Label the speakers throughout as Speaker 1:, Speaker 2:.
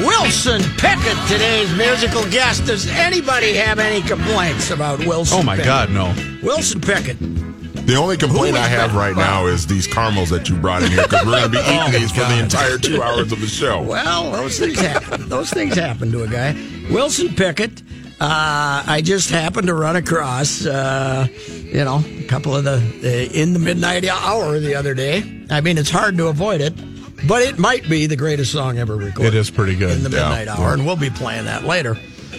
Speaker 1: Wilson Pickett, today's musical guest. Does anybody have any complaints about Wilson?
Speaker 2: Oh my
Speaker 1: Pickett?
Speaker 2: God, no.
Speaker 1: Wilson Pickett.
Speaker 3: The only complaint I have
Speaker 1: that?
Speaker 3: right now is these caramels that you brought in here because we're going to be eating
Speaker 2: Oh,
Speaker 3: these for the entire two hours of the show.
Speaker 1: Well, those things happen. Those things happen to a guy. Wilson Pickett. Uh, I just happened to run across, uh, you know, a couple of the uh, in the midnight hour the other day. I mean, it's hard to avoid it, but it might be the greatest song ever recorded.
Speaker 2: It is pretty good.
Speaker 1: in the
Speaker 3: Yeah.
Speaker 1: midnight hour, and we'll be playing that later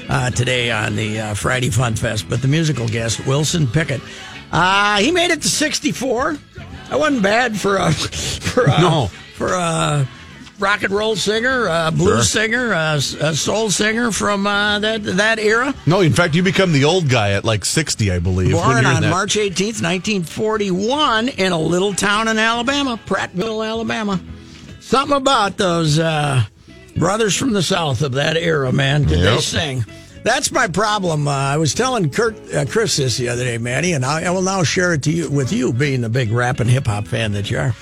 Speaker 1: uh, today on the uh, Friday Fun Fest. But the musical guest, Wilson Pickett, uh, he made it to 64. That wasn't bad for a for a,
Speaker 2: No.
Speaker 1: for a rock and roll singer, a blues
Speaker 3: Sure.
Speaker 1: singer, a, a soul singer from uh, that that era.
Speaker 2: No, in fact, you become the old guy at like 60, I believe. when
Speaker 1: Born on March 18th, 1941, in a little town in Alabama, Prattville, Alabama. Something about those uh, brothers from the South of that era, man. Did they sing? That's my problem. Uh, I was telling Kurt, uh, Chris this the other day, Manny, and I, I will now share it to you with you, being the big rap and hip hop fan that you are.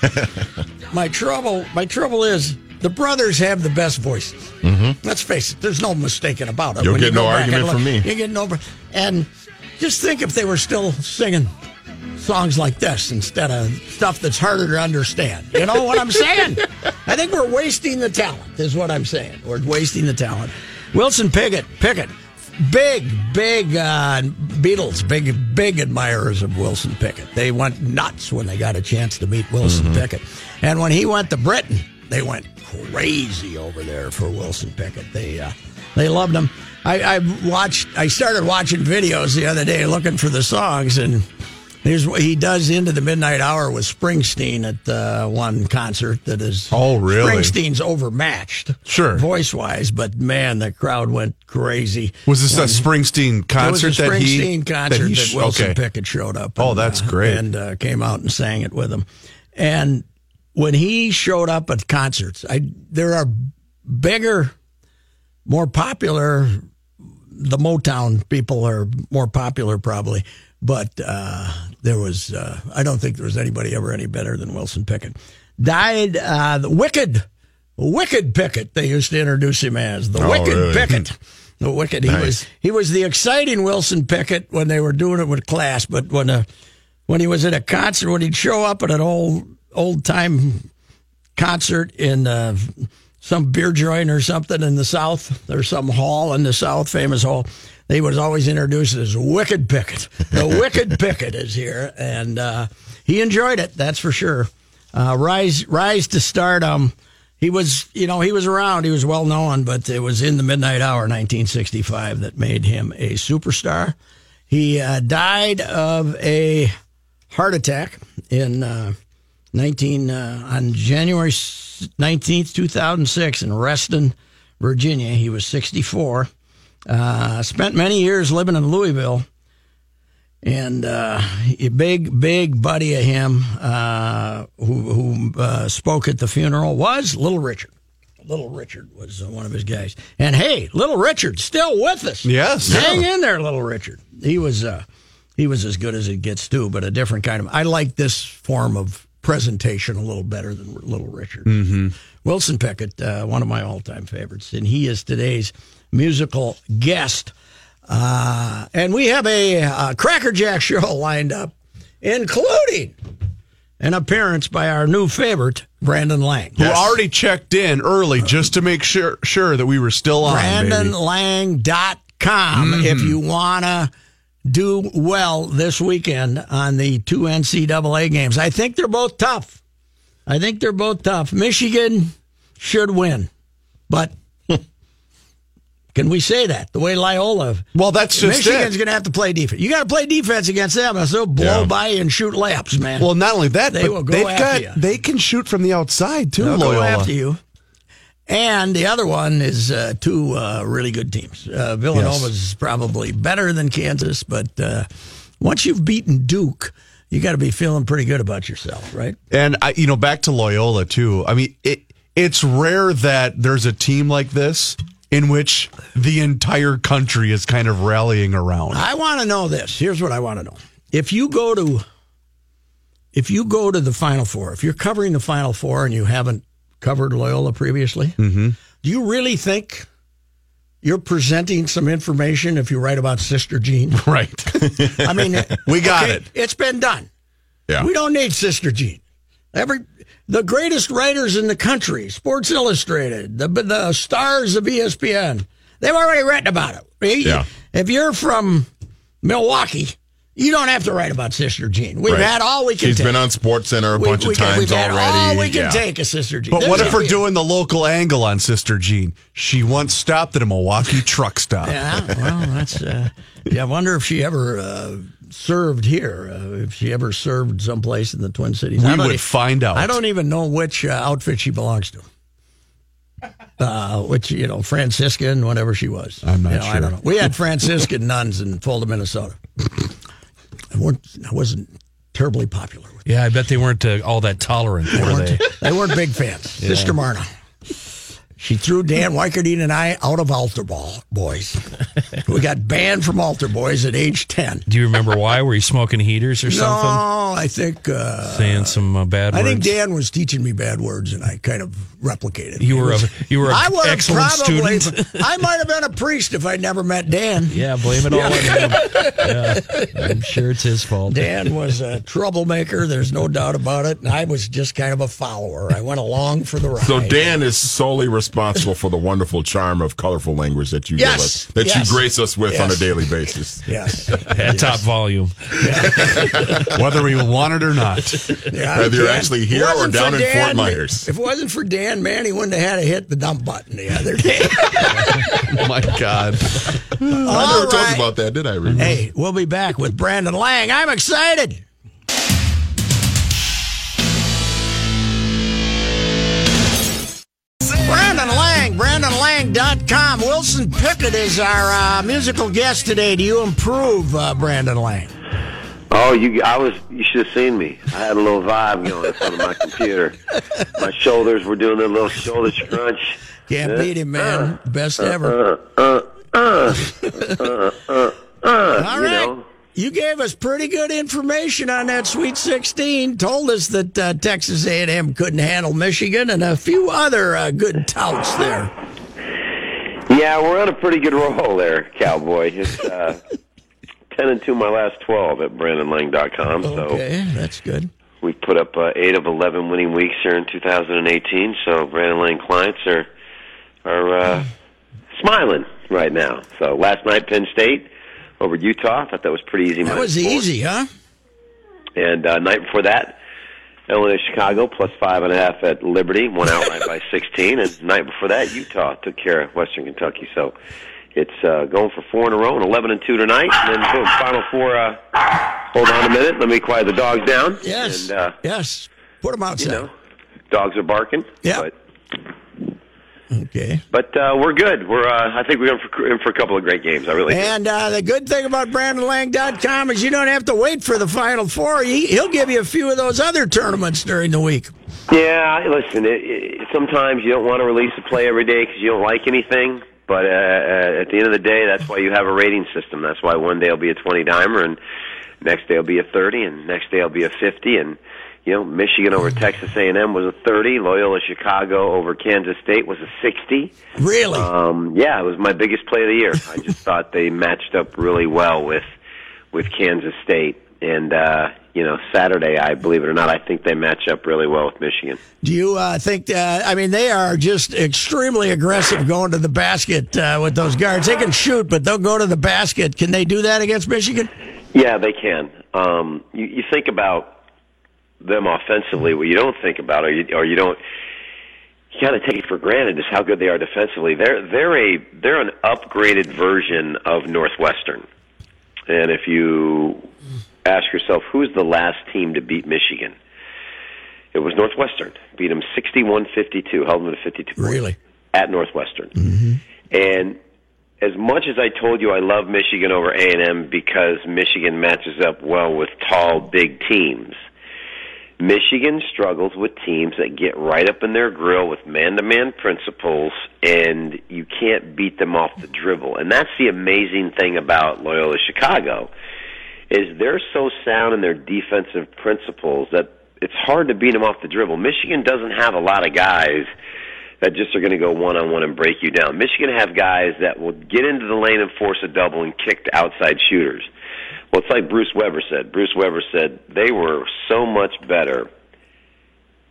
Speaker 1: my trouble, my trouble is the brothers have the best voices. Mm-hmm. Let's face it. There's no mistaking about it.
Speaker 3: You'll
Speaker 1: When
Speaker 3: get
Speaker 1: you
Speaker 3: no argument
Speaker 1: and
Speaker 3: from me.
Speaker 1: You get no, and just think if they were still singing songs like this instead of stuff that's harder to understand. You know what I'm saying? I think we're wasting the talent. Is what I'm saying. We're wasting the talent. Wilson Pickett, Pickett, big, big uh, Beatles, big, big admirers of Wilson Pickett. They went nuts when they got a chance to meet Wilson Pickett, and when he went to Britain, they went crazy over there for Wilson Pickett. They uh, they loved him. I, I watched. I started watching videos the other day looking for the songs, and here's what he does into the midnight hour with Springsteen at uh, one concert that is.
Speaker 2: Oh, really?
Speaker 1: Springsteen's overmatched,
Speaker 2: Sure.
Speaker 1: voice wise, but man, the crowd went crazy.
Speaker 2: Was this a Springsteen concert
Speaker 1: it was a
Speaker 2: that he
Speaker 1: Springsteen concert that,
Speaker 2: he sh-
Speaker 1: Wilson
Speaker 2: okay.
Speaker 1: Pickett showed up.
Speaker 2: Oh,
Speaker 1: and,
Speaker 2: that's
Speaker 1: uh,
Speaker 2: great.
Speaker 1: and uh, came out and sang it with him. And when he showed up at concerts, I there are bigger, more popular. The Motown people are more popular, probably, but uh, there was. Uh, I don't think there was anybody ever any better than Wilson Pickett. Died uh, the Wicked, Wicked Pickett. They used to introduce him as the
Speaker 3: Oh,
Speaker 1: Wicked
Speaker 3: really?
Speaker 1: Pickett. The Wicked. He
Speaker 3: Nice.
Speaker 1: was he was the exciting Wilson Pickett when they were doing it with class, but when uh, when he was at a concert, when he'd show up at an old old time concert in uh, some beer joint or something in the South, or some hall in the South, famous hall. They was always introduced as Wicked Pickett. The Wicked Pickett is here, and uh, he enjoyed it. That's for sure. Uh, rise, rise to stardom. He was, you know, he was around. He was well known, but it was in the Midnight Hour, 1965, that made him a superstar. He uh, died of a heart attack in uh, 19 uh, on January 19th, 2006 in Reston, Virginia. He was 64. Uh, spent many years living in Louisville. And uh, a big, big buddy of him uh, who, who uh, spoke at the funeral was Little Richard. Little Richard was uh, one of his guys. And hey, Little Richard still with us.
Speaker 2: Yes.
Speaker 1: Hang in there, Little Richard. He was uh, he was as good as it gets too, but a different kind of. I like this form of presentation a little better than Little Richard. Mm-hmm. Wilson Pickett, uh, one of my all-time favorites, and he is today's musical guest. Uh, and we have a uh, Cracker Jack show lined up, including an appearance by our new favorite, Brandon Lang.
Speaker 2: Who already checked in early just to make sure sure that we were still on. baby.
Speaker 1: BrandonLang.com if you want to do well this weekend on the two NCAA games. I think they're both tough. I think they're both tough. Michigan should win, but can we say that the way Loyola?
Speaker 2: Well, that's just
Speaker 1: Michigan's going to have to play defense. You got to play defense against them, or they'll blow
Speaker 3: Yeah.
Speaker 1: by and shoot laps, man.
Speaker 2: Well, not only that,
Speaker 1: They
Speaker 2: but
Speaker 1: will go
Speaker 2: they've
Speaker 1: after
Speaker 2: got
Speaker 1: you.
Speaker 2: they can shoot from the outside too.
Speaker 1: They'll
Speaker 2: Loyola.
Speaker 1: go after you. And the other one is uh, two uh, really good teams. Uh, Villanova's probably better than Kansas, but uh, once you've beaten Duke, you got to be feeling pretty good about yourself, right?
Speaker 2: And I, you know, back to Loyola too. I mean, it it's rare that there's a team like this in which the entire country is kind of rallying around.
Speaker 1: I want to know this. Here's what I want to know. If you go to if you go to the Final Four, if you're covering the Final Four and you haven't covered Loyola previously,
Speaker 2: Mm-hmm.
Speaker 1: do you really think you're presenting some information if you write about Sister Jean?
Speaker 2: Right.
Speaker 1: I mean,
Speaker 2: We got
Speaker 1: okay,
Speaker 2: it.
Speaker 1: It's been done.
Speaker 3: Yeah.
Speaker 1: We don't need Sister Jean. Every the greatest writers in the country, Sports Illustrated, the the stars of ESPN, they've already written about it.
Speaker 3: Yeah.
Speaker 1: If you're from Milwaukee, you don't have to write about Sister Jean. We've
Speaker 3: Right.
Speaker 1: had all we can
Speaker 3: She's
Speaker 1: take.
Speaker 3: been on Sports Center a
Speaker 1: We-
Speaker 3: bunch
Speaker 1: we
Speaker 3: of
Speaker 1: can-
Speaker 3: times
Speaker 1: we've had
Speaker 3: already.
Speaker 1: All we can
Speaker 3: Yeah.
Speaker 1: take a Sister Jean.
Speaker 2: But what if we're
Speaker 1: gonna
Speaker 2: doing the local angle on Sister Jean? She once stopped at a Milwaukee truck stop.
Speaker 1: Yeah, well, that's. Uh, yeah, I wonder if she ever uh, served here. Uh, if she ever served someplace in the Twin Cities.
Speaker 2: We
Speaker 1: I don't
Speaker 2: would
Speaker 1: e-
Speaker 2: find out.
Speaker 1: I don't even know which uh, outfit she belongs to. Uh, which you know, Franciscan, whatever she was.
Speaker 2: I'm not
Speaker 1: You know, I don't know. We had Franciscan nuns in Fulda, Minnesota. I weren't. I wasn't terribly popular with.
Speaker 4: Yeah, I bet they weren't uh, all that tolerant, were they?
Speaker 1: They weren't big fans. Sister Marna. She threw Dan Weikerdine and I out of altar ball boys. we got banned from altar boys at age ten.
Speaker 4: Do you remember why? Were you smoking heaters or something?
Speaker 1: No, I think uh,
Speaker 4: Saying some uh, bad
Speaker 1: I
Speaker 4: words?
Speaker 1: I think Dan was teaching me bad words, and I kind of replicated.
Speaker 4: You were a you were
Speaker 1: I
Speaker 4: an excellent
Speaker 1: probably.
Speaker 4: student.
Speaker 1: I might have been a priest if I'd never met Dan.
Speaker 4: Yeah, blame it all on him. Yeah, I'm sure it's his fault.
Speaker 1: Dan was a troublemaker. There's no doubt about it. And I was just kind of a follower. I went along for the ride.
Speaker 3: So Dan is solely responsible for the wonderful charm of colorful language that you
Speaker 1: Yes,
Speaker 3: give us, that
Speaker 1: yes,
Speaker 3: you grace us with on a daily basis.
Speaker 1: Yes.
Speaker 4: At top volume.
Speaker 2: Whether we want it or not.
Speaker 1: Yeah,
Speaker 3: Whether you're actually
Speaker 1: if
Speaker 3: here
Speaker 1: it
Speaker 3: or
Speaker 1: wasn't
Speaker 3: down
Speaker 1: for
Speaker 3: in Fort
Speaker 1: Dan-
Speaker 3: Myers.
Speaker 1: If it wasn't for Dan, man, he wouldn't have had to hit the dump button the other day.
Speaker 2: Oh my God.
Speaker 3: I never
Speaker 1: All
Speaker 3: told you
Speaker 1: right.
Speaker 3: about that, did I? Ruben?
Speaker 1: Hey, we'll be back with Brandon Lang. I'm excited. BrandonLang.com. Wilson Pickett is our uh, musical guest today. Do you improve, uh, Brandon Lang?
Speaker 5: Oh, you! I was. You should have seen me. I had a little vibe going in front of my computer. My shoulders were doing a little shoulder crunch.
Speaker 1: Can't beat him, man. Best ever.
Speaker 5: Uh, uh,
Speaker 1: All
Speaker 5: you
Speaker 1: right.
Speaker 5: know.
Speaker 1: You gave us pretty good information on that Sweet 16. Told us that uh, Texas A&M couldn't handle Michigan and a few other uh, good touts there.
Speaker 5: Yeah, we're on a pretty good roll there, Cowboy. It's uh, ten and two my last twelve at BrandonLang.com. So
Speaker 1: Okay, that's good.
Speaker 5: we put up uh, eight of eleven winning weeks here in 2018. So Brandon Lang clients are are uh, smiling right now. So last night, Penn State over Utah. I thought that was pretty easy.
Speaker 1: That was easy, huh?
Speaker 5: And uh, night before that, Illinois Chicago plus five and a half at Liberty, won outright by 16. And the night before that, Utah took care of Western Kentucky. So it's uh, going for four in a row and 11 and two tonight. And then boom, final four. Uh, hold on a minute. Let me quiet the dogs down.
Speaker 1: Yes.
Speaker 5: And uh,
Speaker 1: yes. Put them
Speaker 5: you
Speaker 1: outside.
Speaker 5: know, dogs are barking.
Speaker 1: Yeah.
Speaker 5: But
Speaker 1: Okay.
Speaker 5: but uh, we're good. We're uh, I think we're in for, in for a couple of great games. I really.
Speaker 1: And uh, the good thing about BrandonLang.com is you don't have to wait for the Final Four. He, he'll give you a few of those other tournaments during the week.
Speaker 5: Yeah, listen. It, it, sometimes you don't want to release a play every day because you don't like anything. But uh, uh, at the end of the day, that's why you have a rating system. That's why one day it'll be a twenty dimer, and next day it'll be a thirty, and next day it'll be a fifty, and you know, Michigan over Texas A&M was a thirty. Loyola Chicago over Kansas State was a sixty.
Speaker 1: Really?
Speaker 5: Um, yeah, it was my biggest play of the year. I just thought they matched up really well with with Kansas State. and uh, you know Saturday, I believe it or not, I think they match up really well with Michigan.
Speaker 1: Do you uh, think? Uh, I mean, they are just extremely aggressive going to the basket uh, with those guards. They can shoot, but they'll go to the basket. Can they do that against Michigan?
Speaker 5: Yeah, they can. Um, you, you think about them offensively. What you don't think about, or you, or you don't, you kind of take it for granted, is how good they are defensively. They're they're a they're an upgraded version of Northwestern. And if you ask yourself, who's the last team to beat Michigan? It was Northwestern. Beat them 61-52, held them to 52
Speaker 1: Really?
Speaker 5: at Northwestern. Mm-hmm. And as much as I told you I love Michigan over A&M because Michigan matches up well with tall, big teams, Michigan struggles with teams that get right up in their grill with man-to-man principles, and you can't beat them off the dribble. And that's the amazing thing about Loyola Chicago is they're so sound in their defensive principles that it's hard to beat them off the dribble. Michigan doesn't have a lot of guys that just are going to go one on one and break you down. Michigan have guys that will get into the lane and force a double and kick to outside shooters. Well, it's like Bruce Weber said. Bruce Weber said they were so much better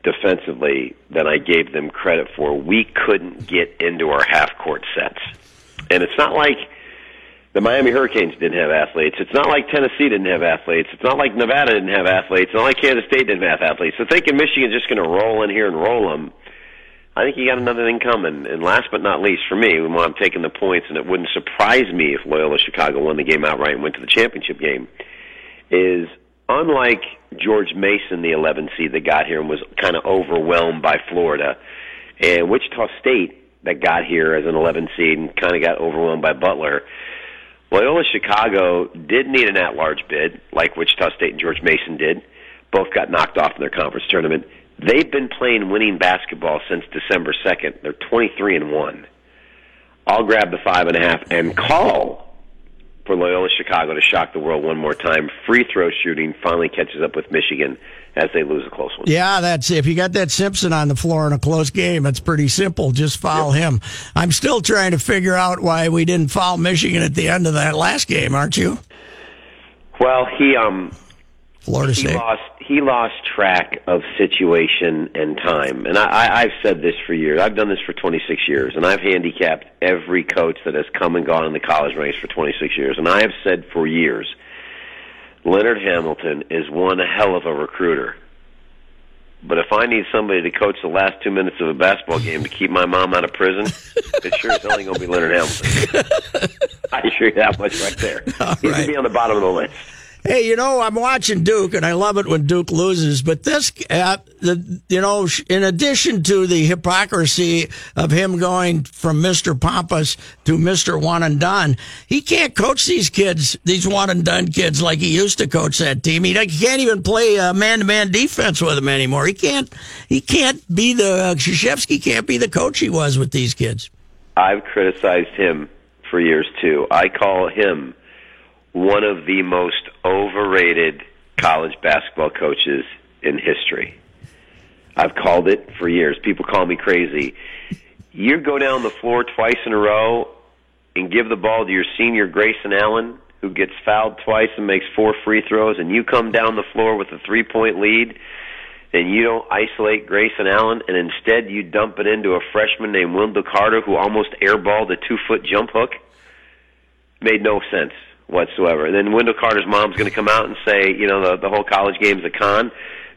Speaker 5: defensively than I gave them credit for. We couldn't get into our half court sets. And it's not like the Miami Hurricanes didn't have athletes. It's not like Tennessee didn't have athletes. It's not like Nevada didn't have athletes. It's not like Kansas State didn't have athletes. So thinking Michigan's just going to roll in here and roll them, I think you got another thing coming. And last but not least, for me, when I'm taking the points, and it wouldn't surprise me if Loyola Chicago won the game outright and went to the championship game, is unlike George Mason, the 11 seed that got here and was kind of overwhelmed by Florida, and Wichita State that got here as an 11 seed and kind of got overwhelmed by Butler. Loyola Chicago did need an at-large bid, like Wichita State and George Mason did. Both got knocked off in their conference tournament. They've been playing winning basketball since December 2nd. They're 23 and 1. I'll grab the five and a half and call for Loyola Chicago to shock the world one more time. Free throw shooting finally catches up with Michigan as they lose a close one.
Speaker 1: Yeah, that's if you got that Simpson on the floor in a close game, it's pretty simple. Just foul him. I'm still trying to figure out why we didn't foul Michigan at the end of that last game, aren't you?
Speaker 5: Well, he um
Speaker 1: Florida
Speaker 5: he
Speaker 1: State.
Speaker 5: lost he lost track of situation and time. And I, I, I've said this for years. I've done this for 26 years, and I've handicapped every coach that has come and gone in the college ranks for 26 years. And I have said for years, Leonard Hamilton is one hell of a recruiter. But if I need somebody to coach the last two minutes of a basketball game to keep my mom out of prison, it sure is only going to be Leonard Hamilton. I assure you that much right there. He's going to be on the bottom of the list.
Speaker 1: Hey, you know, I'm watching Duke, and I love it when Duke loses. But this, uh, the, you know, in addition to the hypocrisy of him going from Mr. Pompous to Mr. One and Done, he can't coach these kids, these one and done kids, like he used to coach that team. He, he can't even play man to man defense with them anymore. He can't. He can't be the uh, can't be the coach he was with these kids.
Speaker 5: I've criticized him for years too. I call him one of the most overrated college basketball coaches in history. I've called it for years. People call me crazy. You go down the floor twice in a row and give the ball to your senior Grayson Allen, who gets fouled twice and makes four free throws, and you come down the floor with a three point lead and you don't isolate Grayson Allen, and instead you dump it into a freshman named Wendell Carter who almost airballed a two foot jump hook, made no sense whatsoever. And then Wendell Carter's mom's going to come out and say, you know, the, the whole college game's a con.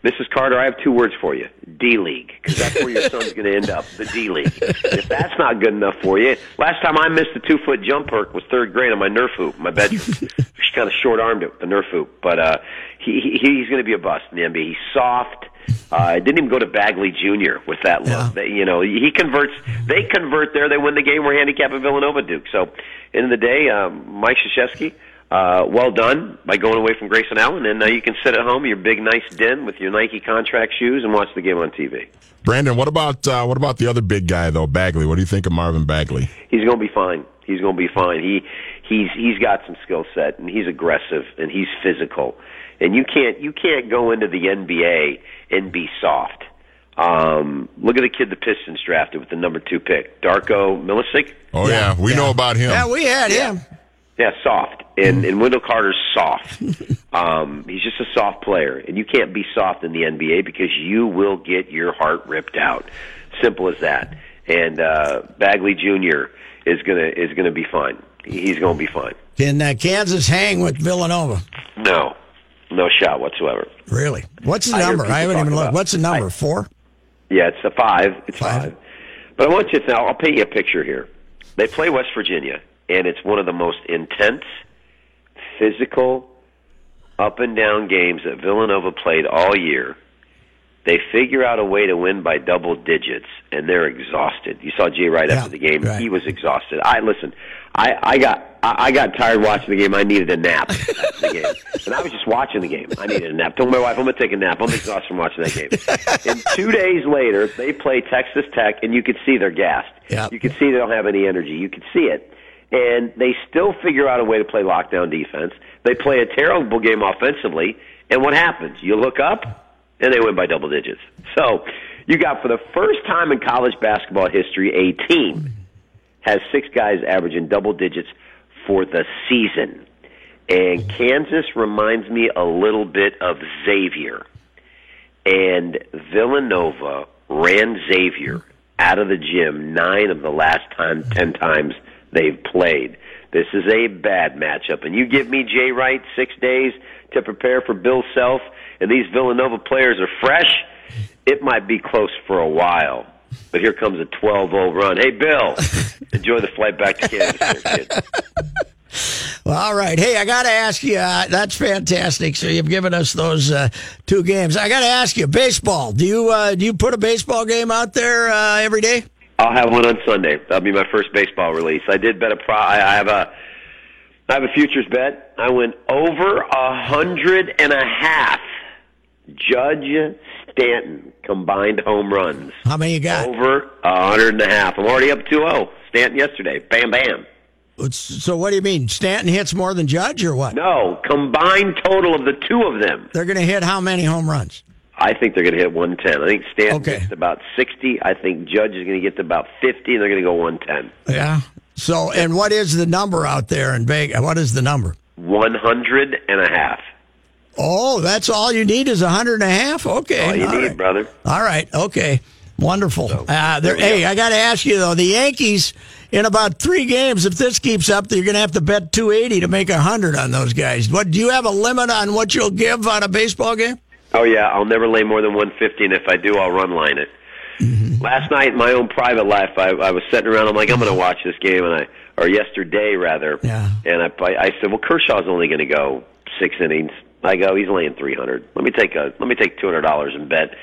Speaker 5: Mrs. Carter, I have two words for you: D League, because that's where your son's going to end up. The D League. If that's not good enough for you, last time I missed a two foot jump hook was third grade on my Nerf hoop, my bedroom. she kind of short armed it with the Nerf hoop, but uh, he, he he's going to be a bust in the NBA. He's soft. Uh, I didn't even go to Bagley Jr. with that look.
Speaker 1: Yeah.
Speaker 5: They, you know, he converts. They convert there. They win the game. We're handicapping Villanova Duke. So, end of the day, um, Mike Krzyzewski, uh, well done by going away from Grayson Allen, and uh, you can sit at home in your big, nice den with your Nike contract shoes and watch the game on TV.
Speaker 3: Brandon, what about uh, what about the other big guy though, Bagley? What do you think of Marvin Bagley?
Speaker 5: He's going to be fine. He's going to be fine. He he's he's got some skill set, and he's aggressive, and he's physical, and you can't you can't go into the NBA and be soft. Um, look at the kid the Pistons drafted with the number two pick, Darko Milicic.
Speaker 3: Oh yeah, we know about him.
Speaker 1: Yeah, we had him.
Speaker 5: Yeah, soft. And and Wendell Carter's soft. um, he's just a soft player, and you can't be soft in the NBA because you will get your heart ripped out. Simple as that. And uh, Bagley Jr. is gonna is gonna be fine. He's gonna be fine.
Speaker 1: Can uh, Kansas hang with Villanova?
Speaker 5: No, no shot whatsoever.
Speaker 1: Really? What's the
Speaker 5: I
Speaker 1: number? I haven't even looked.
Speaker 5: about-
Speaker 1: What's the number? Four?
Speaker 5: Yeah, it's a five. It's
Speaker 1: Five.
Speaker 5: five. But I want you to know, I'll paint you a picture here. They play West Virginia, and it's one of the most intense, physical, up and down games that Villanova played all year. They figure out a way to win by double digits, and they're exhausted. You saw Jay right
Speaker 1: Yeah,
Speaker 5: after the game;
Speaker 1: right.
Speaker 5: he was exhausted. I listen. I, I got I, I got tired watching the game. I needed a nap after the game, and I was just watching the game. I needed a nap. Told my wife, "I'm gonna take a nap. I'm exhausted from watching that game." and two days later, they play Texas Tech, and you could see they're gassed.
Speaker 1: Yeah.
Speaker 5: You could see they don't have any energy. You could see it, and they still figure out a way to play lockdown defense. They play a terrible game offensively, and what happens? You look up, and they win by double digits. So you got for the first time in college basketball history a team has six guys averaging double digits for the season. And Kansas reminds me a little bit of Xavier. And Villanova ran Xavier out of the gym nine of the last time ten times they've played. This is a bad matchup. And you give me Jay Wright six days to prepare for Bill Self, and these Villanova players are fresh, it might be close for a while. But here comes a 12-0 run. Hey, Bill, enjoy the flight back to Kansas, here.
Speaker 1: Well, all right. Hey, I got to ask you. Uh, that's fantastic. So you've given us those uh, two games. I got to ask you, baseball. Do you uh, do you put a baseball game out there uh, every day?
Speaker 5: I'll have one on Sunday. That'll be my first baseball release. I did bet a pro. I I have a I have a futures bet. I went over a hundred and a half. Judge Stanton combined home runs
Speaker 1: How many you got?
Speaker 5: over a hundred and a half. I'm already up 2-0. Stanton yesterday. Bam bam.
Speaker 1: So what do you mean? Stanton hits more than Judge, or what?
Speaker 5: No, combined total of the two of them.
Speaker 1: They're going to hit how many home runs?
Speaker 5: I think they're going to hit 110. I think Stanton
Speaker 1: Okay.
Speaker 5: gets about 60. I think Judge is going to get to about 50, and they're going to go 110.
Speaker 1: Yeah. So, and what is the number out there in Vegas? What is the number?
Speaker 5: 100 and a half.
Speaker 1: Oh, that's all you need is a hundred and a half. Okay,
Speaker 5: All you
Speaker 1: all
Speaker 5: need,
Speaker 1: right.
Speaker 5: brother.
Speaker 1: All right. Okay. Wonderful. uh, there, hey,
Speaker 5: go.
Speaker 1: I got to ask you though. The Yankees in about three games, if this keeps up, you're going to have to bet two eighty to make a hundred on those guys. What do you have a limit on what you'll give on a baseball game?
Speaker 5: Oh yeah, I'll never lay more than 150, and if I do, I'll run line it.
Speaker 1: Mm-hmm.
Speaker 5: Last night, in my own private life, I, I was sitting around. I'm like, I'm going to watch this game, and I or yesterday rather.
Speaker 1: Yeah.
Speaker 5: And I I I said, well, Kershaw's only going to go six innings. I go, he's laying 300. Let me take a let me take 200 dollars and bet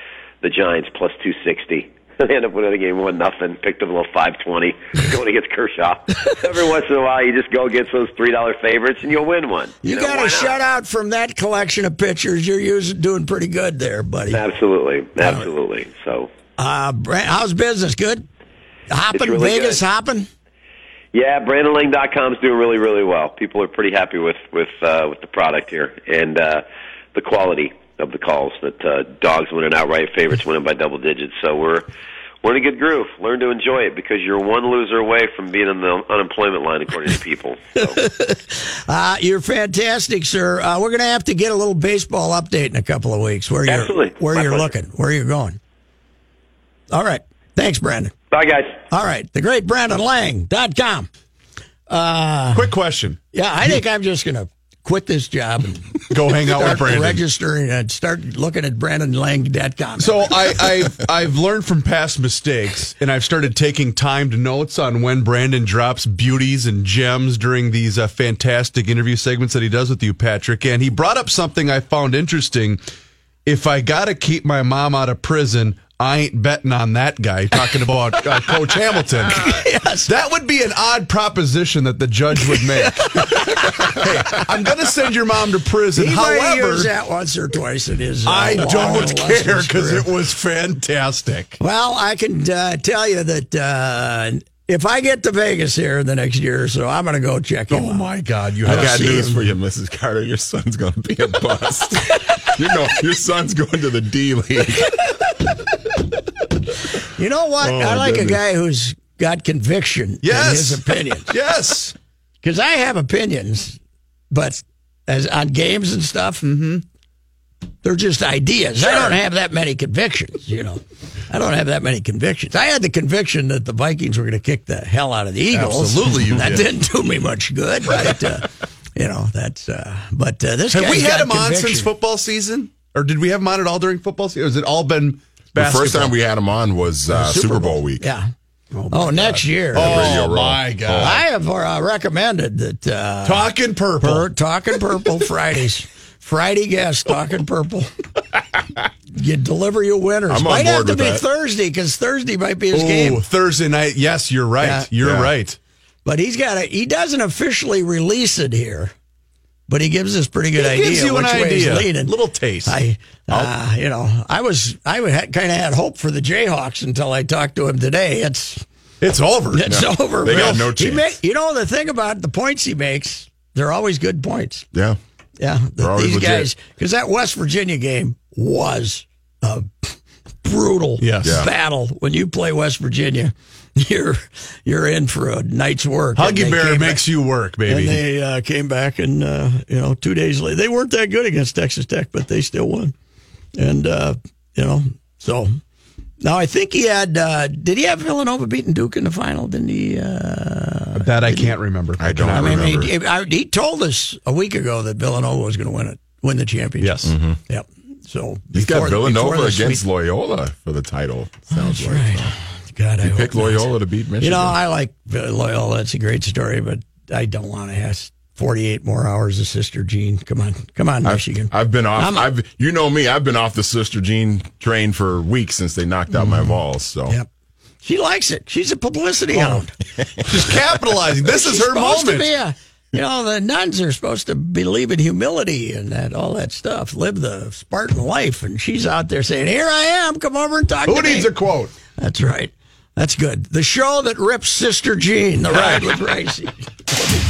Speaker 5: the Giants plus 260. I ended up winning the game one nothing. Picked up a little 520 going against Kershaw. Every once in a while, you just go against those three dollar favorites, and you'll win one.
Speaker 1: You,
Speaker 5: know,
Speaker 1: got a shutout from that collection of pitchers. You're using, doing pretty good there, buddy.
Speaker 5: Absolutely, absolutely. So.
Speaker 1: Uh, how's business? Good. Hopping,
Speaker 5: really
Speaker 1: Vegas
Speaker 5: good.
Speaker 1: hopping.
Speaker 5: Yeah, BrandonLang.com is doing really, really well. People are pretty happy with with uh, with the product here and uh, the quality of the calls. That uh, dogs winning outright, favorites winning by double digits. So we're we're in a good groove. Learn to enjoy it because you're one loser away from being on the unemployment line, according to people. So,
Speaker 1: Uh, you're fantastic, sir. Uh, we're going to have to get a little baseball update in a couple of weeks. Where you're where
Speaker 5: My
Speaker 1: you're
Speaker 5: pleasure.
Speaker 1: looking, where you're going. All right. Thanks, Brandon.
Speaker 5: Bye, guys.
Speaker 1: All right. The great BrandonLang.com.
Speaker 2: Quick question.
Speaker 1: Yeah, I think I'm just going to quit this job and
Speaker 2: Go hang out with Brandon.
Speaker 1: registering and start looking at BrandonLang.com.
Speaker 2: So I, I've I've learned from past mistakes, and I've started taking timed notes on when Brandon drops beauties and gems during these uh, fantastic interview segments that he does with you, Patrick. And he brought up something I found interesting. If I got to keep my mom out of prison, I ain't betting on that guy. Talking about uh, Coach Hamilton.
Speaker 1: yes.
Speaker 2: That would be an odd proposition that the judge would make. hey, I'm going to send your mom to prison.
Speaker 1: He
Speaker 2: However,
Speaker 1: that once or twice in his. Uh,
Speaker 2: I don't care because it was fantastic.
Speaker 1: Well, I can uh, tell you that uh, if I get to Vegas here in the next year or so, I'm going to go check him
Speaker 2: Oh
Speaker 1: out.
Speaker 2: my God! You
Speaker 3: I
Speaker 2: have
Speaker 3: got news
Speaker 1: him.
Speaker 3: for you, Mrs. Carter. Your son's going to be a bust. you know, your son's going to the D League.
Speaker 1: You know what?
Speaker 3: Oh,
Speaker 1: I like
Speaker 3: goodness.
Speaker 1: a guy who's got conviction
Speaker 2: yes,
Speaker 1: in his opinions.
Speaker 2: yes.
Speaker 1: because I have opinions, but as on games and stuff, mm-hmm. they're just ideas. I don't have that many convictions. You know, I don't have that many convictions. I had the conviction that the Vikings were going to kick the hell out of the Eagles.
Speaker 2: Absolutely you
Speaker 1: that
Speaker 2: did.
Speaker 1: not do me much good. But uh, you know, that's. Uh, but uh, this
Speaker 2: Have
Speaker 1: guy's
Speaker 2: we had
Speaker 1: got
Speaker 2: him on since football season? Or did we have him on at all during football season? Or has it all been Basketball?
Speaker 3: The first time we had him on was uh, Super Bowl week.
Speaker 1: Yeah. Oh, next year.
Speaker 2: Oh,
Speaker 3: roll.
Speaker 2: my God.
Speaker 1: I have uh, recommended that. Uh,
Speaker 2: Talking purple.
Speaker 1: Per, talking purple Fridays. Friday guest talking purple. You deliver your winners.
Speaker 3: I'm
Speaker 1: might have to be
Speaker 3: that.
Speaker 1: Thursday because Thursday might be his
Speaker 2: Ooh,
Speaker 1: game.
Speaker 2: Thursday night. Yes, you're right.
Speaker 1: Yeah.
Speaker 2: You're
Speaker 3: Yeah.
Speaker 2: right.
Speaker 1: But he's got a. He doesn't officially release it here, but he gives us pretty good
Speaker 2: He
Speaker 1: idea
Speaker 2: gives you
Speaker 1: which
Speaker 2: an
Speaker 1: way he's leaning.
Speaker 2: Little taste.
Speaker 1: I, uh, you know, I was I had, kind of had hope for the Jayhawks until I talked to him today. It's
Speaker 2: It's over.
Speaker 1: it's over.
Speaker 3: They got no
Speaker 1: He
Speaker 3: chance.
Speaker 1: ma- you know the thing about the points he makes, they're always good points.
Speaker 3: Yeah.
Speaker 1: Yeah,
Speaker 3: They're
Speaker 1: these
Speaker 3: legit.
Speaker 1: guys because that West Virginia game was a brutal
Speaker 2: Yes. Yeah.
Speaker 1: battle. When you play West Virginia, you're you're in for a night's work. And
Speaker 2: Huggy
Speaker 1: they
Speaker 2: Bear
Speaker 1: came
Speaker 2: makes you work, baby.
Speaker 1: And they uh, came back, and uh, you know, two days later, they weren't that good against Texas Tech, but they still won. And uh, you know, so now I think he had. Uh, did he have Villanova beating Duke in the final? Didn't he? Uh,
Speaker 2: that I can't remember.
Speaker 3: I don't
Speaker 1: I mean,
Speaker 3: remember.
Speaker 1: he, he told us a week ago that Villanova was going to win it, win the championship.
Speaker 2: Yes.
Speaker 1: Yep. So
Speaker 3: He's
Speaker 1: before-
Speaker 3: got Villanova against Loyola for the title. Sounds like.
Speaker 1: Right. God, I
Speaker 3: He
Speaker 1: hope
Speaker 3: picked
Speaker 1: not.
Speaker 3: Loyola to beat Michigan.
Speaker 1: You know, I like Loyola. It's a great story, but I don't want to have 48 more hours of Sister Jean. Come on. Come on,
Speaker 3: I've,
Speaker 1: Michigan.
Speaker 3: I've been off.
Speaker 1: I'm-
Speaker 3: I've you know me. I've been off the Sister Jean train for weeks since they knocked out my balls. So
Speaker 1: Mm. Yep. She likes it. She's a publicity hound.
Speaker 2: She's capitalizing. This is her moment.
Speaker 1: To be a, you know, the nuns are supposed to believe in humility and that all that stuff, live the Spartan life. And she's out there saying, Here I am, come over and talk
Speaker 2: Who
Speaker 1: to me.
Speaker 2: Who needs a quote?
Speaker 1: That's right. That's good. The show that rips Sister Jean, The Ride with Reusse.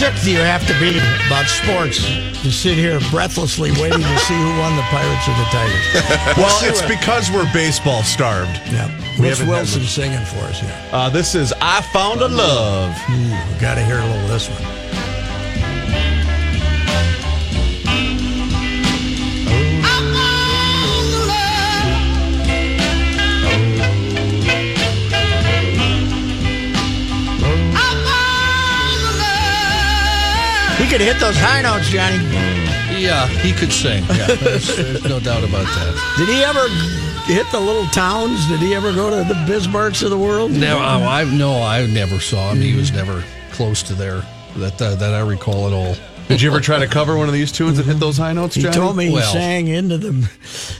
Speaker 1: 60, you have to be about sports to sit here breathlessly waiting to see who won the Pirates or the Tigers.
Speaker 2: well, it's because we're baseball starved.
Speaker 1: Yeah.
Speaker 2: We Rich
Speaker 1: Wilson singing for us here.
Speaker 2: Uh, this is I Found a Love.
Speaker 1: Ooh, gotta hear a little of this one. Could hit those high notes, Johnny.
Speaker 4: Yeah, he could sing. Yeah, there's, there's no doubt about that.
Speaker 1: Did he ever hit the little towns? Did he ever go to the Bismarcks of the world?
Speaker 4: No, I, I no, I never saw him. He was never close to there. That uh, that I recall at all.
Speaker 2: Did you ever try to cover one of these tunes and hit those high notes,
Speaker 1: He
Speaker 2: Johnny?
Speaker 1: told me he
Speaker 4: Well-
Speaker 1: sang into the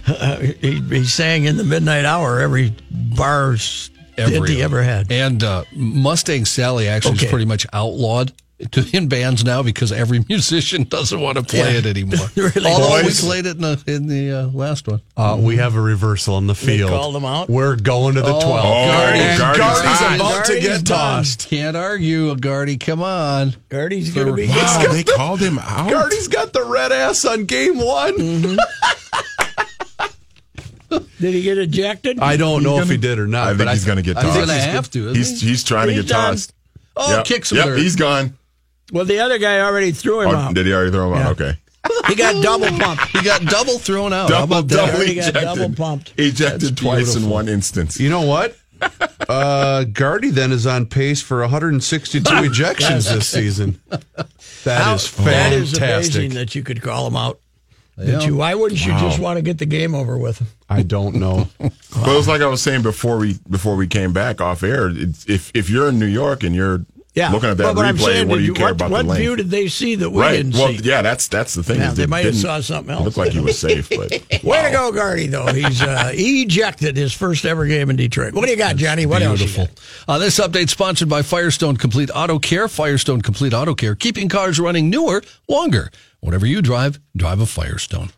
Speaker 1: uh, he, he sang in the midnight hour every bar stint he ever had.
Speaker 4: And uh, Mustang Sally actually
Speaker 1: Okay.
Speaker 4: is pretty much outlawed to in bands now because every musician doesn't want to play
Speaker 1: Yeah.
Speaker 4: it anymore.
Speaker 1: Really?
Speaker 4: Although
Speaker 2: Boys.
Speaker 4: we played it in the in the uh, last one.
Speaker 2: Uh, we have a reversal in the field.
Speaker 1: called him out?
Speaker 2: We're going to the 12.
Speaker 3: Oh,
Speaker 2: and
Speaker 3: Gardy's
Speaker 2: Gardy's
Speaker 3: hot.
Speaker 2: about to get
Speaker 1: done.
Speaker 2: tossed.
Speaker 4: Can't argue, Gardy. Come on.
Speaker 1: Gardy's going to be
Speaker 3: wow,
Speaker 1: gone.
Speaker 3: they called him out.
Speaker 2: Gardy's got the red ass on game one.
Speaker 1: Did he get ejected?
Speaker 2: I don't know if he did or not.
Speaker 3: I think
Speaker 2: but
Speaker 3: he's going to get tossed.
Speaker 4: He's gonna have to, isn't
Speaker 3: He's
Speaker 4: he?
Speaker 3: he's trying to get
Speaker 1: done.
Speaker 3: tossed.
Speaker 4: Oh,
Speaker 3: Yep.
Speaker 4: kick some
Speaker 3: Yep,
Speaker 4: dirt.
Speaker 3: he's gone.
Speaker 1: Well, the other guy already threw him
Speaker 3: Oh,
Speaker 1: out.
Speaker 3: did he already throw him out? Okay.
Speaker 1: He got double pumped.
Speaker 4: He got double thrown out.
Speaker 3: Double, double
Speaker 1: Already got
Speaker 3: ejected.
Speaker 1: double pumped.
Speaker 3: Ejected
Speaker 4: That's
Speaker 3: twice in one instance.
Speaker 2: You know what? Uh, Gardy then is on pace for 162 ejections this season. That is
Speaker 1: That is
Speaker 2: fantastic.
Speaker 1: amazing that you could call him out. That
Speaker 4: Yeah.
Speaker 1: you, why wouldn't you just want to get the game over with? Him?
Speaker 2: I don't know.
Speaker 3: But it was like I was saying before we before we came back off air. It's, if if you're in New York and you're
Speaker 1: Yeah,
Speaker 3: looking at that
Speaker 1: Well, but I'm
Speaker 3: replay,
Speaker 1: saying,
Speaker 3: what do
Speaker 1: did
Speaker 3: you care
Speaker 1: what,
Speaker 3: about
Speaker 1: what
Speaker 3: the length?
Speaker 1: view did they see that we
Speaker 3: right.
Speaker 1: didn't
Speaker 3: Well,
Speaker 1: see?
Speaker 3: yeah, that's that's the thing.
Speaker 1: Yeah,
Speaker 3: is
Speaker 1: they
Speaker 3: it
Speaker 1: might have saw something else.
Speaker 3: Look like he was safe, but
Speaker 1: Way to go, Gardy! Though he's uh, he ejected his first ever game in Detroit. What do you got, Johnny? What else? you
Speaker 4: Beautiful.
Speaker 1: got?
Speaker 4: Uh, this update sponsored by Firestone Complete Auto Care. Firestone Complete Auto Care, keeping cars running newer, longer. Whatever you drive, drive a Firestone.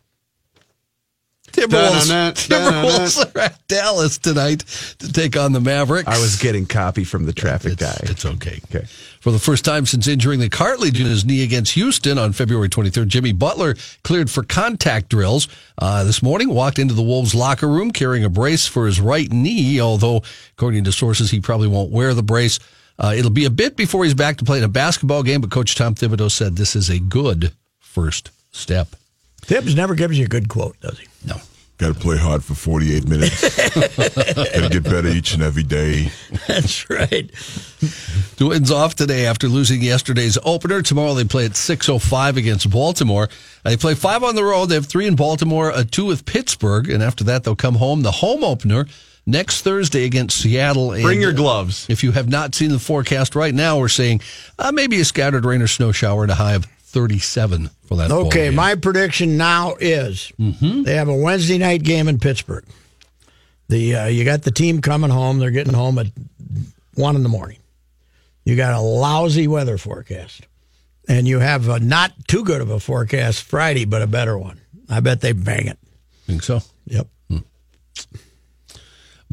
Speaker 4: Timberwolves, Timberwolves are at Dallas tonight to take on the Mavericks.
Speaker 2: I was getting copy from the traffic
Speaker 4: it's,
Speaker 2: guy.
Speaker 4: It's okay.
Speaker 2: Okay.
Speaker 4: For the first time since injuring the cartilage in his knee against Houston on February 23rd, Jimmy Butler cleared for contact drills uh, this morning. Walked into the Wolves locker room carrying a brace for his right knee, although, according to sources, he probably won't wear the brace. Uh, it'll be a bit before he's back to playing a basketball game, but Coach Tom Thibodeau said this is a good first step.
Speaker 1: Thibs never gives you a good quote, does he?
Speaker 4: No.
Speaker 3: Got to play hard for 48 minutes. Got to get better each and every day.
Speaker 1: That's right.
Speaker 4: The Twins off today after losing yesterday's opener. Tomorrow they play at 6.05 against Baltimore. They play five on the road. They have three in Baltimore, a two with Pittsburgh, and after that they'll come home. The home opener next Thursday against Seattle. And
Speaker 2: Bring your gloves.
Speaker 4: If you have not seen the forecast right now, we're saying uh, maybe a scattered rain or snow shower and a high of 37 for that
Speaker 1: Okay, my prediction now is they have a Wednesday night game in Pittsburgh. The uh, you got the team coming home. They're getting home at one in the morning. You got a lousy weather forecast, and you have a not too good of a forecast Friday, but a better one. I bet they bang it.
Speaker 4: think so.
Speaker 1: Yep.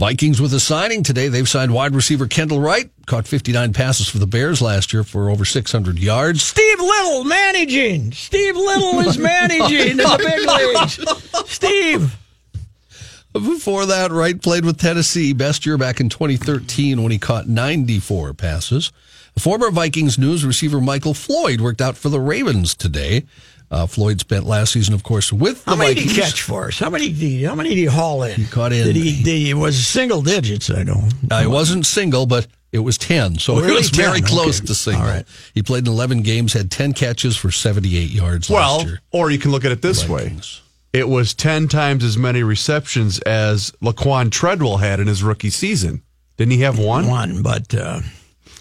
Speaker 4: Vikings with a signing today. They've signed wide receiver Kendall Wright. Caught 59 passes for the Bears last year for over 600 yards.
Speaker 1: Steve Liddle managing. Steve Liddle is managing in the big leagues. Steve.
Speaker 4: Before that, Wright played with Tennessee, best year back in 2013 when he caught 94 passes. Former Vikings news receiver Michael Floyd worked out for the Ravens today. Uh, Floyd spent last season, of course, with the
Speaker 1: How many
Speaker 4: Vikings.
Speaker 1: did he catch for us? How many? Did he, how many did he haul in? He
Speaker 4: caught in-
Speaker 1: Did he? Did he it was single digits. I don't know.
Speaker 4: Uh, it wasn't single, but it was 10. So
Speaker 1: Really?
Speaker 4: it was very close
Speaker 1: okay.
Speaker 4: to single.
Speaker 1: All right.
Speaker 4: He played in 11 games, had 10 catches for 78 yards
Speaker 2: Well,
Speaker 4: last year.
Speaker 2: or you can look at it this way. It was 10 times as many receptions as Laquan Treadwell had in his rookie season. Didn't he have one?
Speaker 1: one, but uh,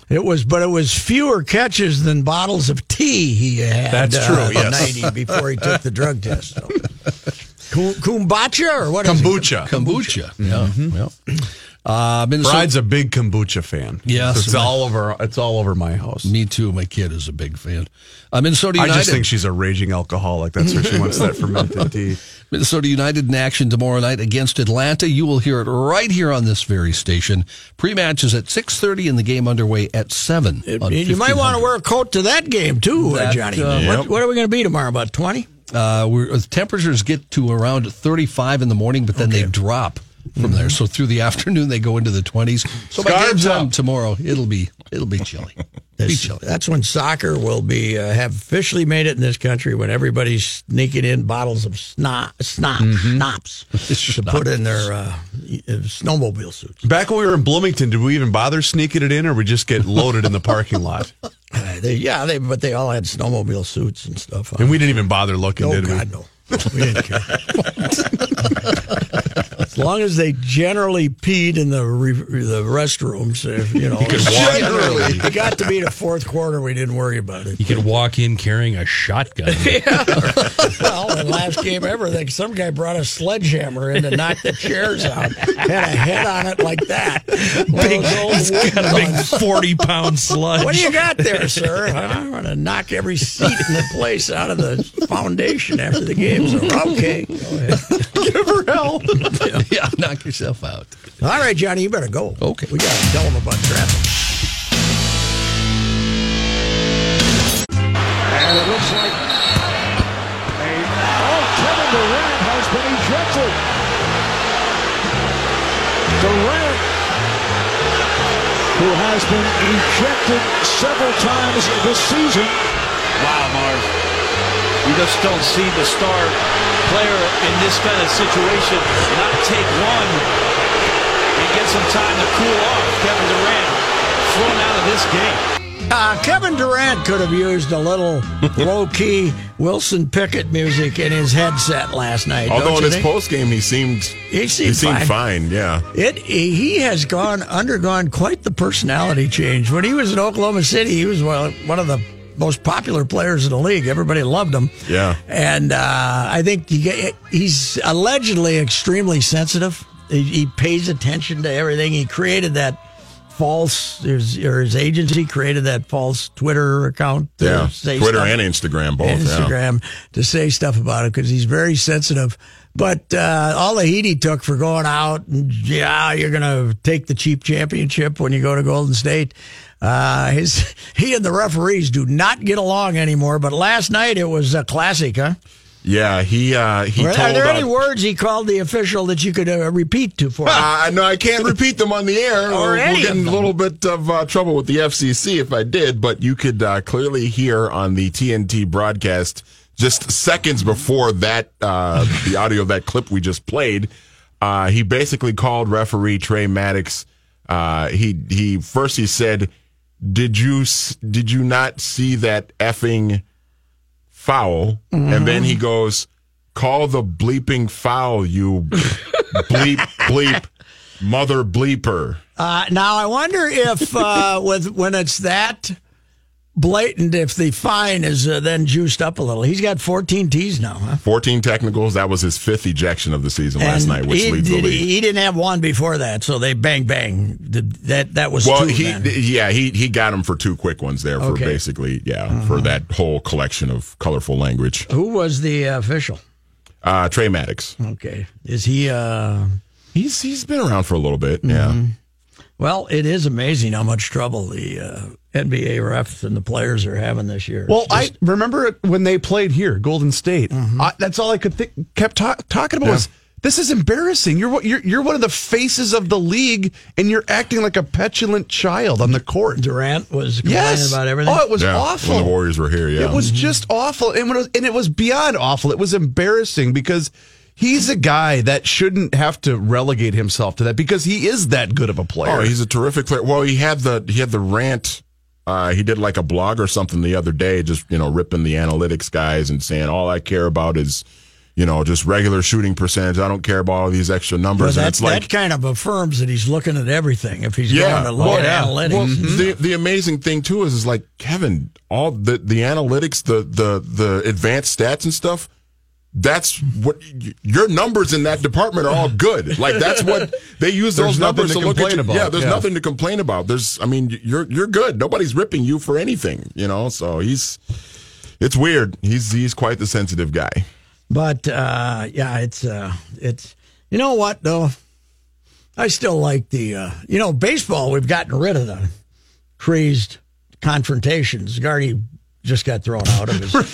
Speaker 1: it was but it was fewer catches than bottles of tea he had.
Speaker 2: That's true,
Speaker 1: Uh,
Speaker 2: yes.
Speaker 1: ninety before he took the drug test. So. Ku- Kumbacha or what? is it?
Speaker 2: Kombucha.
Speaker 4: Kombucha. Yeah. yeah. Uh, Minnesota.
Speaker 2: Bride's a big kombucha fan.
Speaker 4: Yes.
Speaker 2: So it's all over. It's all over my house.
Speaker 4: Me too. My kid is a big fan. Uh, Minnesota
Speaker 2: I
Speaker 4: United.
Speaker 2: I just think she's a raging alcoholic. That's why she wants that fermented tea.
Speaker 4: Minnesota United in action tomorrow night against Atlanta. You will hear it right here on this very station. Pre-match is at 6.30 and the game underway at 7. on
Speaker 1: you might want to wear a coat to that game too, uh,
Speaker 4: That,
Speaker 1: Johnny.
Speaker 4: uh,
Speaker 1: what,
Speaker 4: Yep.
Speaker 1: what are we going to be tomorrow? About twenty?
Speaker 4: Uh, we're, uh, temperatures get to around 35 in the morning, but then they drop from there. So through the afternoon, they go into the 20s. So by game time
Speaker 2: up.
Speaker 4: tomorrow, it'll be it'll be chilly. be
Speaker 1: This-
Speaker 4: chilly.
Speaker 1: that's when soccer will be uh, have officially made it in this country when everybody's sneaking in bottles of snot, snot, schnapps to put in their uh, snowmobile suits.
Speaker 2: Back when we were in Bloomington, did we even bother sneaking it in, or we just get loaded in the parking lot?
Speaker 1: Uh, they, yeah, they but they all had snowmobile suits and stuff. On.
Speaker 2: And we didn't even bother looking,
Speaker 1: oh
Speaker 2: did we?
Speaker 1: God, no, we didn't care. As long as they generally peed in the re, the restrooms, if, you know.
Speaker 2: Generally.
Speaker 1: it got to be the fourth quarter. We didn't worry about it.
Speaker 6: You could walk in carrying a shotgun.
Speaker 1: Well, the last game ever, like some guy brought a sledgehammer in to knock the chairs out. Had a head on it like that. One of those old
Speaker 6: Got a big forty pound sludge.
Speaker 1: What do you got there, sir? I'm going to knock every seat in the place out of the foundation after the game's So, okay. Go ahead.
Speaker 2: Give her hell.
Speaker 4: yeah, knock yourself out.
Speaker 1: All right, Johnny, you better go.
Speaker 4: Okay.
Speaker 1: We got to tell them about traffic.
Speaker 7: And it looks like a, oh, Kevin Durant has been ejected. Durant, who has been ejected several times this season.
Speaker 8: Wow, Marv. You just don't see the star player in this kind of situation not take one and get some time to cool off. Kevin Durant thrown out of this game.
Speaker 1: Uh, Kevin Durant could have used a little low key Wilson Pickett music in his headset last night.
Speaker 3: Although in
Speaker 1: you
Speaker 3: his post game, he seemed
Speaker 1: He seemed fine.
Speaker 3: fine. Yeah.
Speaker 1: It he has gone undergone quite the personality change. When he was in Oklahoma City, he was one one of the most popular players in the league. Everybody loved him.
Speaker 3: Yeah.
Speaker 1: and uh, I think he, he's allegedly extremely sensitive. He, he pays attention to everything. He created that false, his, or his agency created that false Twitter account.
Speaker 3: Yeah.
Speaker 1: say
Speaker 3: Twitter
Speaker 1: stuff-
Speaker 3: and Instagram both.
Speaker 1: and
Speaker 3: yeah.
Speaker 1: Instagram to say stuff about it because he's very sensitive But uh, all the heat he took for going out, and yeah, you're going to take the cheap championship when you go to Golden State. Uh, his he and the referees do not get along anymore. But last night it was a classic, huh?
Speaker 3: Yeah, he uh, he
Speaker 1: Are,
Speaker 3: told.
Speaker 1: are there
Speaker 3: uh,
Speaker 1: any words he called the official that you could uh, repeat to for? him?
Speaker 3: Uh, no, I can't repeat them on the air.
Speaker 1: Or
Speaker 3: we'll
Speaker 1: any
Speaker 3: get
Speaker 1: of
Speaker 3: in a little bit of uh, trouble with the FCC if I did, but you could uh, clearly hear on the TNT broadcast just seconds before that, uh, the audio of that clip we just played. Uh, he basically called referee Trey Maddox. Uh, he he first he said, "Did you s- did you not see that effing foul?" And then he goes, "Call the bleeping foul, you bleep bleep mother bleeper."
Speaker 1: Uh, now I wonder if uh, with when it's that blatant, if the fine is uh, then juiced up a little. He's got 14 T's now, huh?
Speaker 3: 14 technicals. That was his fifth ejection of the season last
Speaker 1: And
Speaker 3: night, which
Speaker 1: he,
Speaker 3: leads the league.
Speaker 1: he didn't have one before that, so they bang bang. That that was
Speaker 3: well, he
Speaker 1: then.
Speaker 3: yeah he he got him for two quick ones there for
Speaker 1: Okay. Uh-huh.
Speaker 3: basically yeah for that whole collection of colorful language.
Speaker 1: Who was the official?
Speaker 3: Uh, Tre Maddox.
Speaker 1: Okay, is he? uh
Speaker 3: He's he's been around for a little bit. Yeah.
Speaker 1: Mm-hmm. Well, it is amazing how much trouble the uh, NBA refs and the players are having this year.
Speaker 2: Well,
Speaker 1: It's
Speaker 2: I remember when they played here, Golden State. I, that's all I could think. Kept ta- talking about
Speaker 3: Yeah.
Speaker 2: was this is embarrassing. You're one- you're you're one of the faces of the league, and you're acting like a petulant child on the court.
Speaker 1: Durant was complaining
Speaker 2: Yes.
Speaker 1: about everything.
Speaker 2: Oh, it was
Speaker 3: Yeah,
Speaker 2: awful.
Speaker 3: when the Warriors were here. Yeah,
Speaker 2: It was just awful, and, when it was, and it was beyond awful. It was embarrassing because he's a guy that shouldn't have to relegate himself to that because he is that good of a player.
Speaker 3: Oh, he's a terrific player. Well, he had the he had the rant. Uh, he did like a blog or something the other day, just you know, ripping the analytics guys and saying all I care about is, you know, just regular shooting percentage. I don't care about all these extra
Speaker 1: Well,
Speaker 3: numbers. and
Speaker 1: that,
Speaker 3: it's like
Speaker 1: that kind of affirms that he's looking at everything. If he's
Speaker 3: yeah,
Speaker 1: going to look
Speaker 3: well,
Speaker 1: at
Speaker 3: yeah.
Speaker 1: analytics,
Speaker 3: Well, the the amazing thing too is is like Kevin, all the the analytics, the the the advanced stats and stuff. That's what your numbers in that department are all good. Like that's what they use those numbers
Speaker 2: to
Speaker 3: to, look at. you.
Speaker 2: about.
Speaker 3: Yeah, there's
Speaker 2: Yeah.
Speaker 3: nothing to complain about. There's, I mean, you're you're good. Nobody's ripping you for anything. You know, so he's. It's weird. He's he's quite the sensitive guy.
Speaker 1: But uh, yeah, it's uh, it's you know what though, I still like the uh, you know baseball. We've gotten rid of the crazed confrontations. Gardy just got thrown out of his first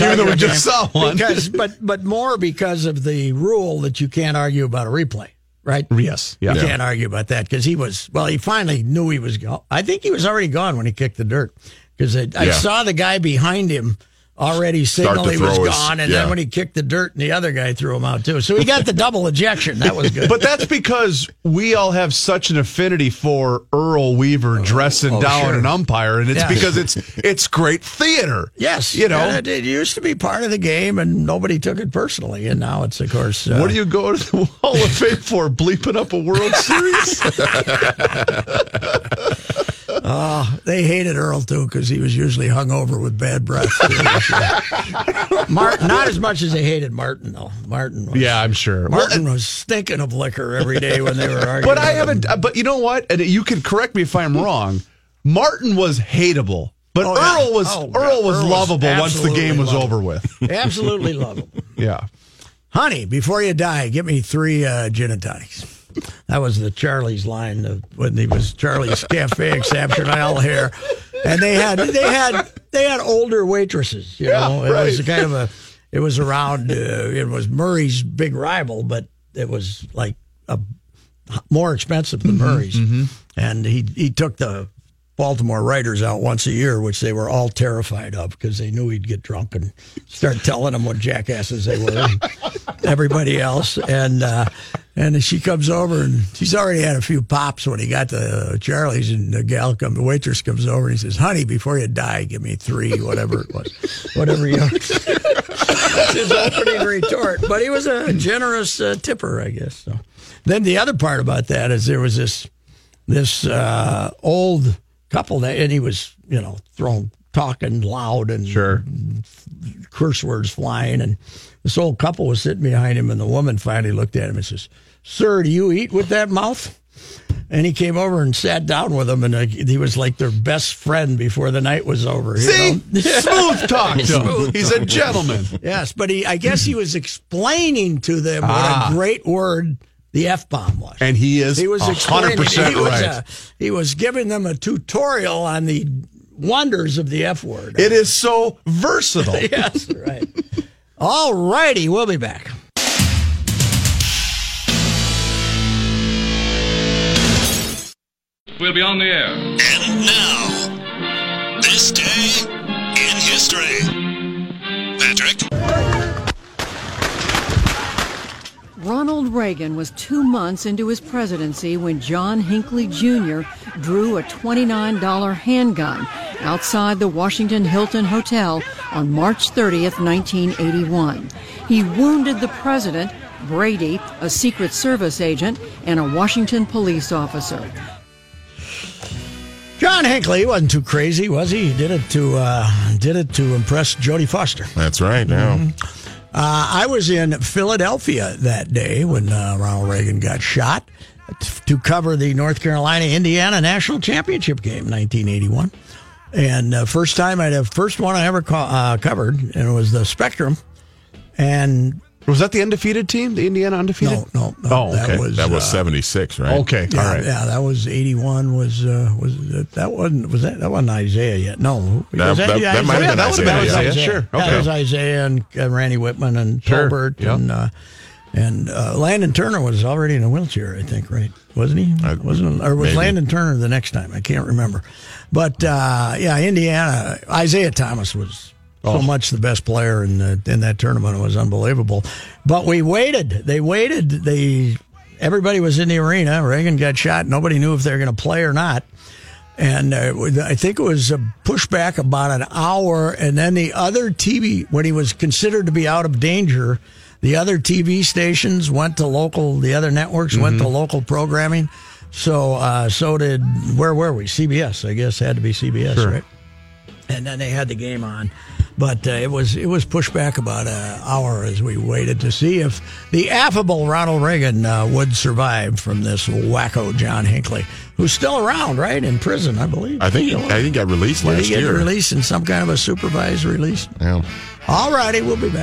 Speaker 2: Even though we just saw one.
Speaker 1: because but but more because of the rule that you can't argue about a replay. Right?
Speaker 2: Yes. Yeah.
Speaker 1: You can't argue about that because he was, well, he finally knew he was gone. I think he was already gone when he kicked the dirt because I, I saw the guy behind him already signal he was
Speaker 3: throw his-
Speaker 1: gone. And
Speaker 3: yeah.
Speaker 1: then when he kicked the dirt, and the other guy threw him out too. So he got the double ejection. That was good.
Speaker 2: But that's because we all have such an affinity for Earl Weaver dressing
Speaker 1: oh,
Speaker 2: down
Speaker 1: sure.
Speaker 2: an umpire, and it's
Speaker 1: Yeah.
Speaker 2: because it's it's great theater.
Speaker 1: yes,
Speaker 2: you know.
Speaker 1: it, it used to be part of the game and nobody took it personally. And now it's, of course, uh,
Speaker 2: what do you go to the Hall of Fame for? Bleeping up a World Series?
Speaker 1: Oh, they hated Earl too because he was usually hungover with bad breath. Martin, not as much as they hated Martin though. Martin, was,
Speaker 2: yeah, I'm sure. Well,
Speaker 1: Martin was stinking of liquor every day when they were arguing.
Speaker 2: but I haven't. uh, But you know what? And you can correct me if I'm wrong. Martin was hateable, but
Speaker 1: Oh.
Speaker 2: Earl was
Speaker 1: Oh,
Speaker 2: Earl was
Speaker 1: Earl was
Speaker 2: lovable once the game was
Speaker 1: lovable.
Speaker 2: over with.
Speaker 1: absolutely lovable.
Speaker 2: Yeah.
Speaker 1: Honey, before you die, give me three uh, gin and tonics. That was the Charlie's line of, when he was Charlie's Cafe Exceptionale here, and they had they had they had older waitresses. You know, it was
Speaker 2: right.
Speaker 1: kind of a it was around. Uh, it was Murray's big rival, but it was like a more expensive than Murray's, and he he took the Baltimore writers out once a year, which they were all terrified of because they knew he'd get drunk and start telling them what jackasses they were, and everybody else. And uh, and she comes over and she's already had a few pops when he got to Charlie's, and the gal come, the waitress comes over and he says, "Honey, before you die, give me three, whatever it was, whatever you." That's his opening retort. But he was a generous uh, tipper, I guess. So then the other part about that is there was this this uh, old couple that, and he was you know throwing talking loud and
Speaker 2: Sure.
Speaker 1: curse words flying, and this old couple was sitting behind him, and the woman finally looked at him and says, "Sir, do you eat with that mouth?" And he came over and sat down with them, and he was like their best friend before the night was over. you
Speaker 2: See?
Speaker 1: know?
Speaker 2: Smooth talk to him. He's a gentleman.
Speaker 1: Yes, but he, I guess he was explaining to them
Speaker 2: Ah.
Speaker 1: what a great word the f bomb was.
Speaker 2: And he is
Speaker 1: he was
Speaker 2: 100%
Speaker 1: explaining. He was,
Speaker 2: right.
Speaker 1: uh, he was giving them a tutorial on the wonders of the f word.
Speaker 2: It is so versatile.
Speaker 1: yes, right. All righty, we'll be back.
Speaker 9: We'll be on the air.
Speaker 10: And now,
Speaker 11: Ronald Reagan was two months into his presidency when John Hinckley Jr. drew a $29 handgun outside the Washington Hilton Hotel on March 30th, 1981. He wounded the president, Brady, a Secret Service agent, and a Washington police officer.
Speaker 1: John Hinckley wasn't too crazy, was he? He did it to uh, did it to impress Jodie Foster.
Speaker 3: That's right. Now,
Speaker 1: Uh, I was in Philadelphia that day when uh, Ronald Reagan got shot to cover the North Carolina Indiana National Championship game, 1981. And uh, first time I'd have first one I ever co- uh, covered, and it was the Spectrum. And
Speaker 2: Was that the undefeated team? The Indiana undefeated?
Speaker 1: no, no, no,
Speaker 2: Oh,
Speaker 1: that was
Speaker 3: that was
Speaker 1: uh,
Speaker 3: seventy six, right?
Speaker 2: Okay.
Speaker 1: Yeah,
Speaker 2: All right.
Speaker 1: yeah, that was eighty one. Was uh, was that, that wasn't was that that wasn't Isiah yet? No, was
Speaker 3: That- that- that might have been
Speaker 1: That was-
Speaker 3: Isiah,
Speaker 1: that was
Speaker 3: yeah.
Speaker 1: Isiah.
Speaker 2: Sure, okay.
Speaker 1: that was Isiah and uh, Randy Wittman and
Speaker 2: Sure,
Speaker 1: Tolbert
Speaker 2: yep.
Speaker 1: and uh, and uh, Landon Turner was already in a wheelchair, I think, right? Wasn't he?
Speaker 3: I-
Speaker 1: Wasn't or was
Speaker 3: maybe.
Speaker 1: Landon Turner the next time? I can't remember. But uh, yeah, Indiana Isiah Thomas was. So much the best player in the, in that tournament it was unbelievable, but we waited. They waited. They everybody was in the arena. Reagan got shot. Nobody knew if they were going to play or not. And uh, I think it was a pushback about an hour. And then the other TV, when he was considered to be out of danger, the other TV stations went to local, the other networks went to local programming. So, uh, so did, where were we? CBS, I guess, had to be CBS, right? And then they had the game on. But uh, it was it was pushed back about an hour as we waited to see if the affable Ronald Reagan uh, would survive from this wacko John Hinckley, who's still around, right, in prison, I believe.
Speaker 3: I think I think got released
Speaker 1: Did
Speaker 3: last
Speaker 1: he get
Speaker 3: year.
Speaker 1: released in some kind of a supervised release?
Speaker 3: Yeah.
Speaker 1: All righty, we'll be back.